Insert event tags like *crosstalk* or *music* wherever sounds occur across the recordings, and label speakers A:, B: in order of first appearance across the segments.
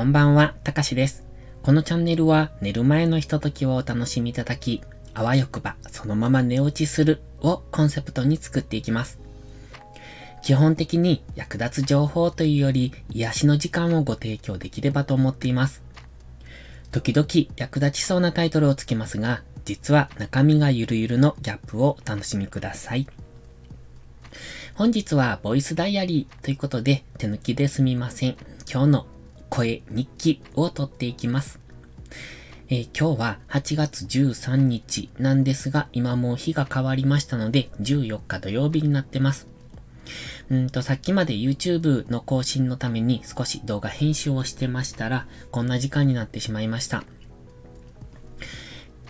A: こんばんは、たかしです。このチャンネルは寝る前のひとときをお楽しみいただき、あわよくばそのまま寝落ちするをコンセプトに作っていきます。基本的に役立つ情報というより癒しの時間をご提供できればと思っています。時々役立ちそうなタイトルをつけますが、実は中身がゆるゆるのギャップをお楽しみください。本日はボイスダイアリーということで手抜きですみません。今日の声日記を撮っていきます。えー、今日は8月13日なんですが、今もう日が変わりましたので、14日土曜日になってます。うんと、さっきまで YouTube の更新のために少し動画編集をしてましたら、こんな時間になってしまいました。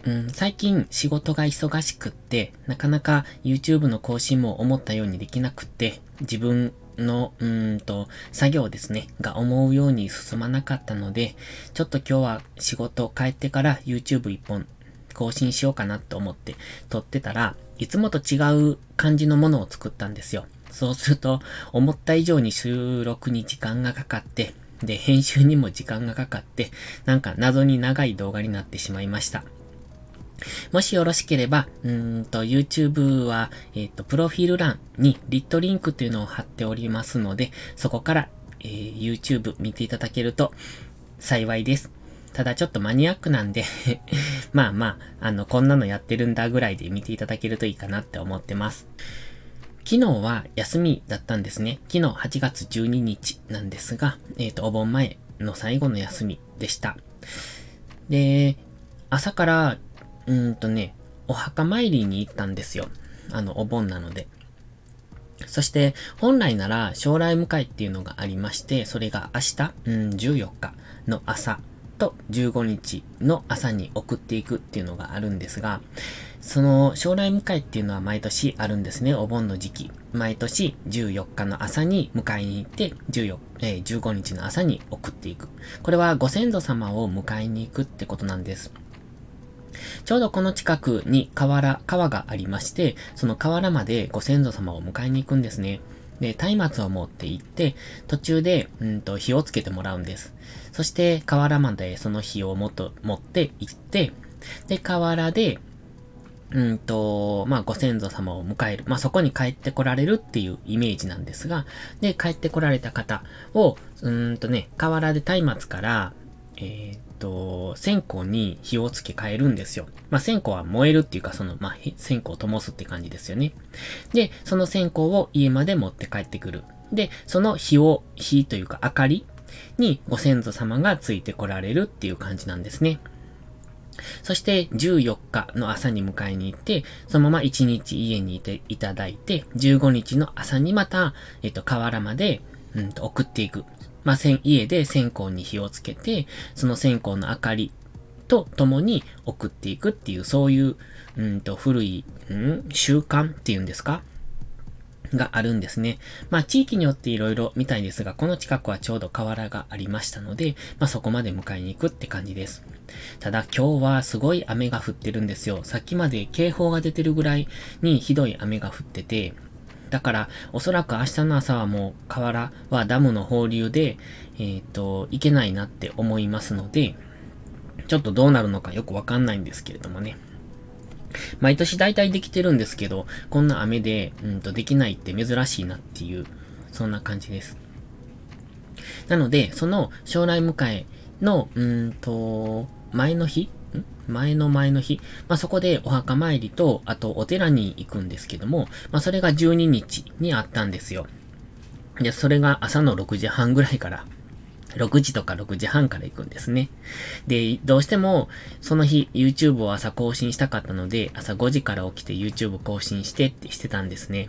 A: うん、最近仕事が忙しくって、なかなか YouTube の更新も思ったようにできなくって、自分の、うんと、作業ですね、が思うように進まなかったので、ちょっと今日は仕事帰ってから YouTube 一本更新しようかなと思って撮ってたら、いつもと違う感じのものを作ったんですよ。そうすると、思った以上に収録に時間がかかって、で、編集にも時間がかかって、なんか謎に長い動画になってしまいました。もしよろしければ、うんと、YouTube は、えっ、ー、と、プロフィール欄にリットリンクというのを貼っておりますので、そこから、えー、YouTube 見ていただけると幸いです。ただちょっとマニアックなんで *laughs* まあまあ、あの、こんなのやってるんだぐらいで見ていただけるといいかなって思ってます。昨日は休みだったんですね。昨日8月12日なんですが、えっ、ー、と、お盆前の最後の休みでした。で、朝からうんとね、お墓参りに行ったんですよ。あの、お盆なので。そして、本来なら将来迎えっていうのがありまして、それが明日、うん、14日の朝と15日の朝に送っていくっていうのがあるんですが、その将来迎えっていうのは毎年あるんですね、お盆の時期。毎年14日の朝に迎えに行って、14えー、15日の朝に送っていく。これはご先祖様を迎えに行くってことなんです。ちょうどこの近くに河原、川がありまして、その河原までご先祖様を迎えに行くんですね。で、松明を持って行って、途中で、うんと、火をつけてもらうんです。そして、河原までその火をもっと持って行って、で、河原で、うんと、まあ、ご先祖様を迎える。まあ、そこに帰ってこられるっていうイメージなんですが、で、帰ってこられた方を、うんとね、河原で松明から、えー、と、線香に火をつけ変えるんですよ。まあ、線香は燃えるっていうか、その、まあ、線香を灯すって感じですよね。で、その線香を家まで持って帰ってくる。で、その火を、火というか明かりにご先祖様がついてこられるっていう感じなんですね。そして14日の朝に迎えに行って、そのまま1日家にいていただいて、15日の朝にまた、えっと、河原まで、うんと、送っていく。まあ、家で線香に火をつけて、その線香の明かりと共に送っていくっていう、そういう、うんと、古い、ん習慣っていうんですか？があるんですね。まあ地域によって色々みたいですが、この近くはちょうど河原がありましたので、まあそこまで迎えに行くって感じです。ただ今日はすごい雨が降ってるんですよ。さっきまで警報が出てるぐらいにひどい雨が降ってて、だから、おそらく明日の朝はもう河原はダムの放流で、えっ、ー、と、行けないなって思いますので、ちょっとどうなるのかよくわかんないんですけれどもね。毎年大体できてるんですけど、こんな雨で、うんと、できないって珍しいなっていう、そんな感じです。なので、その将来迎えの、うんと、前の日前の前の日、まあ、そこでお墓参りと、あとお寺に行くんですけども、まあ、それが12日にあったんですよ。で、それが朝の6時半ぐらいから、6時とか6時半から行くんですね。で、どうしても、その日、YouTube を朝更新したかったので、朝5時から起きて YouTube 更新してってしてたんですね。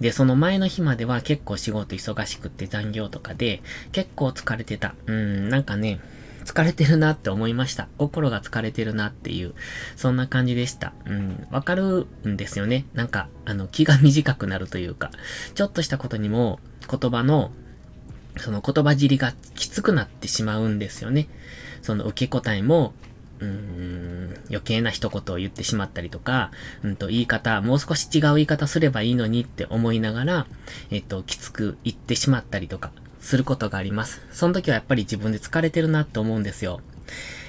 A: で、その前の日までは結構仕事忙しくって残業とかで、結構疲れてた。うん、なんかね、疲れてるなって思いました。心が疲れてるなっていう、そんな感じでした。うん、わかるんですよね。なんか、あの、気が短くなるというか、ちょっとしたことにも言葉の、その言葉尻がきつくなってしまうんですよね。その受け答えも、うーん、余計な一言を言ってしまったりとか、うんと、言い方、もう少し違う言い方すればいいのにって思いながら、えっと、きつく言ってしまったりとか、することがあります。その時はやっぱり自分で疲れてるなって思うんですよ。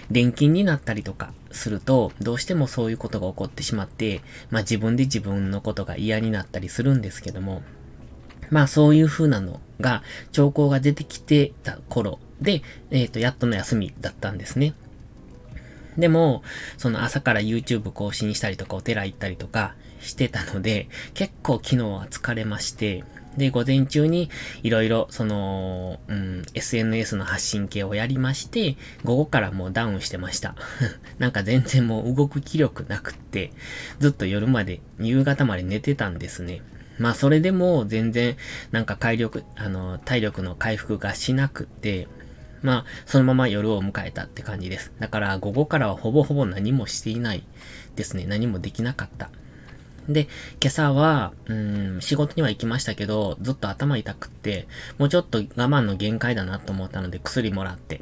A: 錬金になったりとかすると、どうしてもそういうことが起こってしまって、まあ自分で自分のことが嫌になったりするんですけども、まあそういう風なのが、兆候が出てきてた頃で、えっ、ー、と、やっとの休みだったんですね。でも、その朝から YouTube 更新したりとかお寺行ったりとかしてたので、結構昨日は疲れまして、で、午前中にいろいろその、うん、SNS の発信系をやりまして、午後からもうダウンしてました。*laughs* なんか全然もう動く気力なくって、ずっと夜まで、夕方まで寝てたんですね。まあそれでも全然なんか体力、あの、体力の回復がしなくて、まあそのまま夜を迎えたって感じです。だから午後からはほぼほぼ何もしていないですね。何もできなかった。で、今朝は、うん、仕事には行きましたけど、ずっと頭痛くって、もうちょっと我慢の限界だなと思ったので薬もらって、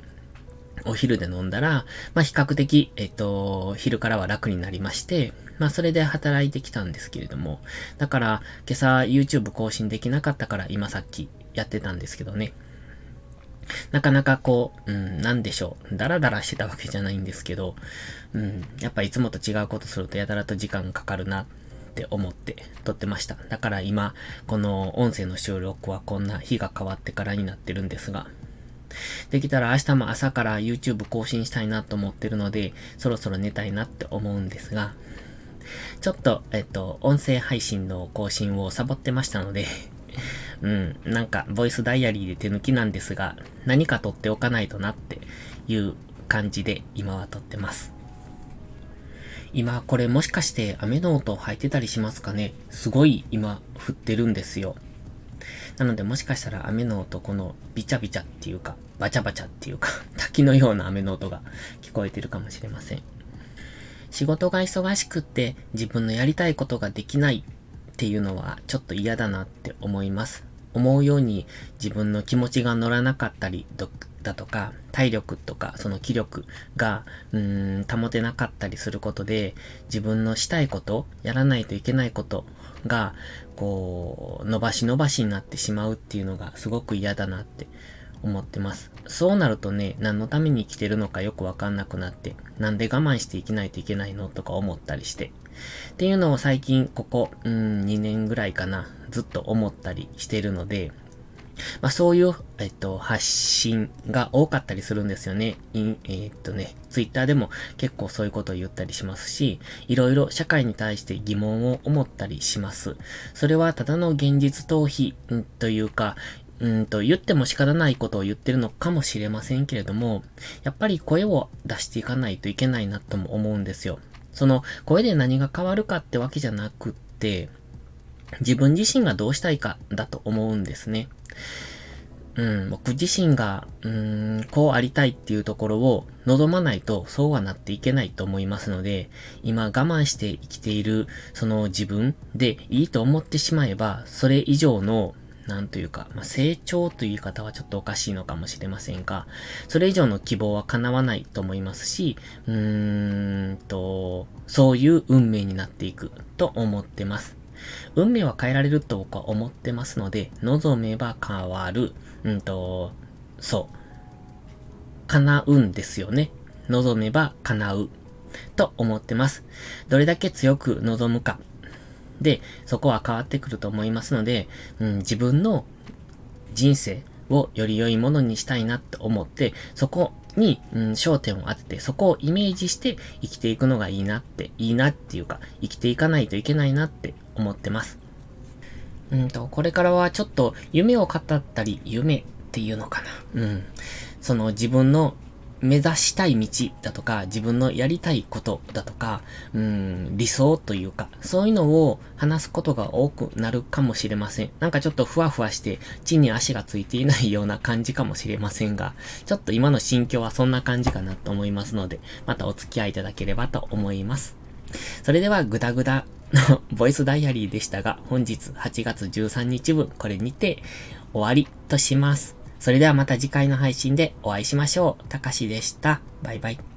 A: お昼で飲んだら、まあ比較的、えっと、昼からは楽になりまして、まあそれで働いてきたんですけれども、だから今朝 YouTube 更新できなかったから今さっきやってたんですけどね。なかなかこう、うん、なんでしょう。ダラダラしてたわけじゃないんですけど、うん、やっぱいつもと違うことするとやたらと時間かかるなって思って撮ってました。だから今、この音声の収録はこんな日が変わってからになってるんですが、できたら明日も朝から YouTube 更新したいなと思ってるので、そろそろ寝たいなって思うんですが、ちょっと、えっと、音声配信の更新をサボってましたので *laughs* うん、なんか、ボイスダイアリーで手抜きなんですが、何か撮っておかないとなっていう感じで今は撮ってます。今これもしかして雨の音入ってたりしますかね？すごい今降ってるんですよ。なのでもしかしたら雨の音このビチャビチャっていうかバチャバチャっていうか *laughs* 滝のような雨の音が聞こえてるかもしれません。仕事が忙しくって自分のやりたいことができないっていうのはちょっと嫌だなって思います。思うように自分の気持ちが乗らなかったりだとか、体力とか、その気力が、うーん、保てなかったりすることで、自分のしたいこと、やらないといけないことが、こう、伸ばし伸ばしになってしまうっていうのがすごく嫌だなって思ってます。そうなるとね、何のために生きてるのかよくわかんなくなって、なんで我慢して生きないといけないのとか思ったりして。っていうのを最近、ここ、うん、2年ぐらいかな、ずっと思ったりしてるので、まあそういう、えっと、発信が多かったりするんですよね。えー、っとね、ツイッターでも結構そういうことを言ったりしますし、いろいろ社会に対して疑問を思ったりします。それはただの現実逃避、というか、うんと、言っても仕方ないことを言ってるのかもしれませんけれども、やっぱり声を出していかないといけないなとも思うんですよ。その、声で何が変わるかってわけじゃなくって、自分自身がどうしたいかだと思うんですね。うん、僕自身が、うーん、こうありたいっていうところを望まないとそうはなっていけないと思いますので、今我慢して生きているその自分でいいと思ってしまえば、それ以上のなんというか、まあ、成長という言い方はちょっとおかしいのかもしれませんが、それ以上の希望は叶わないと思いますし、うーんと、そういう運命になっていくと思ってます。運命は変えられると僕は思ってますので、望めば変わる、うんと、そう、叶うんですよね。望めば叶う。と思ってます。どれだけ強く望むか。で、そこは変わってくると思いますので、うん、自分の人生をより良いものにしたいなって思って、そこに、うん、焦点を当てて、そこをイメージして生きていくのがいいなって、いいなっていうか、生きていかないといけないなって思ってます。うんと、これからはちょっと夢を語ったり、夢っていうのかな。うん。その自分の目指したい道だとか、自分のやりたいことだとか、うん、理想というか、そういうのを話すことが多くなるかもしれません。なんかちょっとふわふわして地に足がついていないような感じかもしれませんが、ちょっと今の心境はそんな感じかなと思いますので、またお付き合いいただければと思います。それでは、ぐだぐだの *laughs* ボイスダイアリーでしたが、本日8月13日分、これにて終わりとします。それではまた次回の配信でお会いしましょう。たかしでした。バイバイ。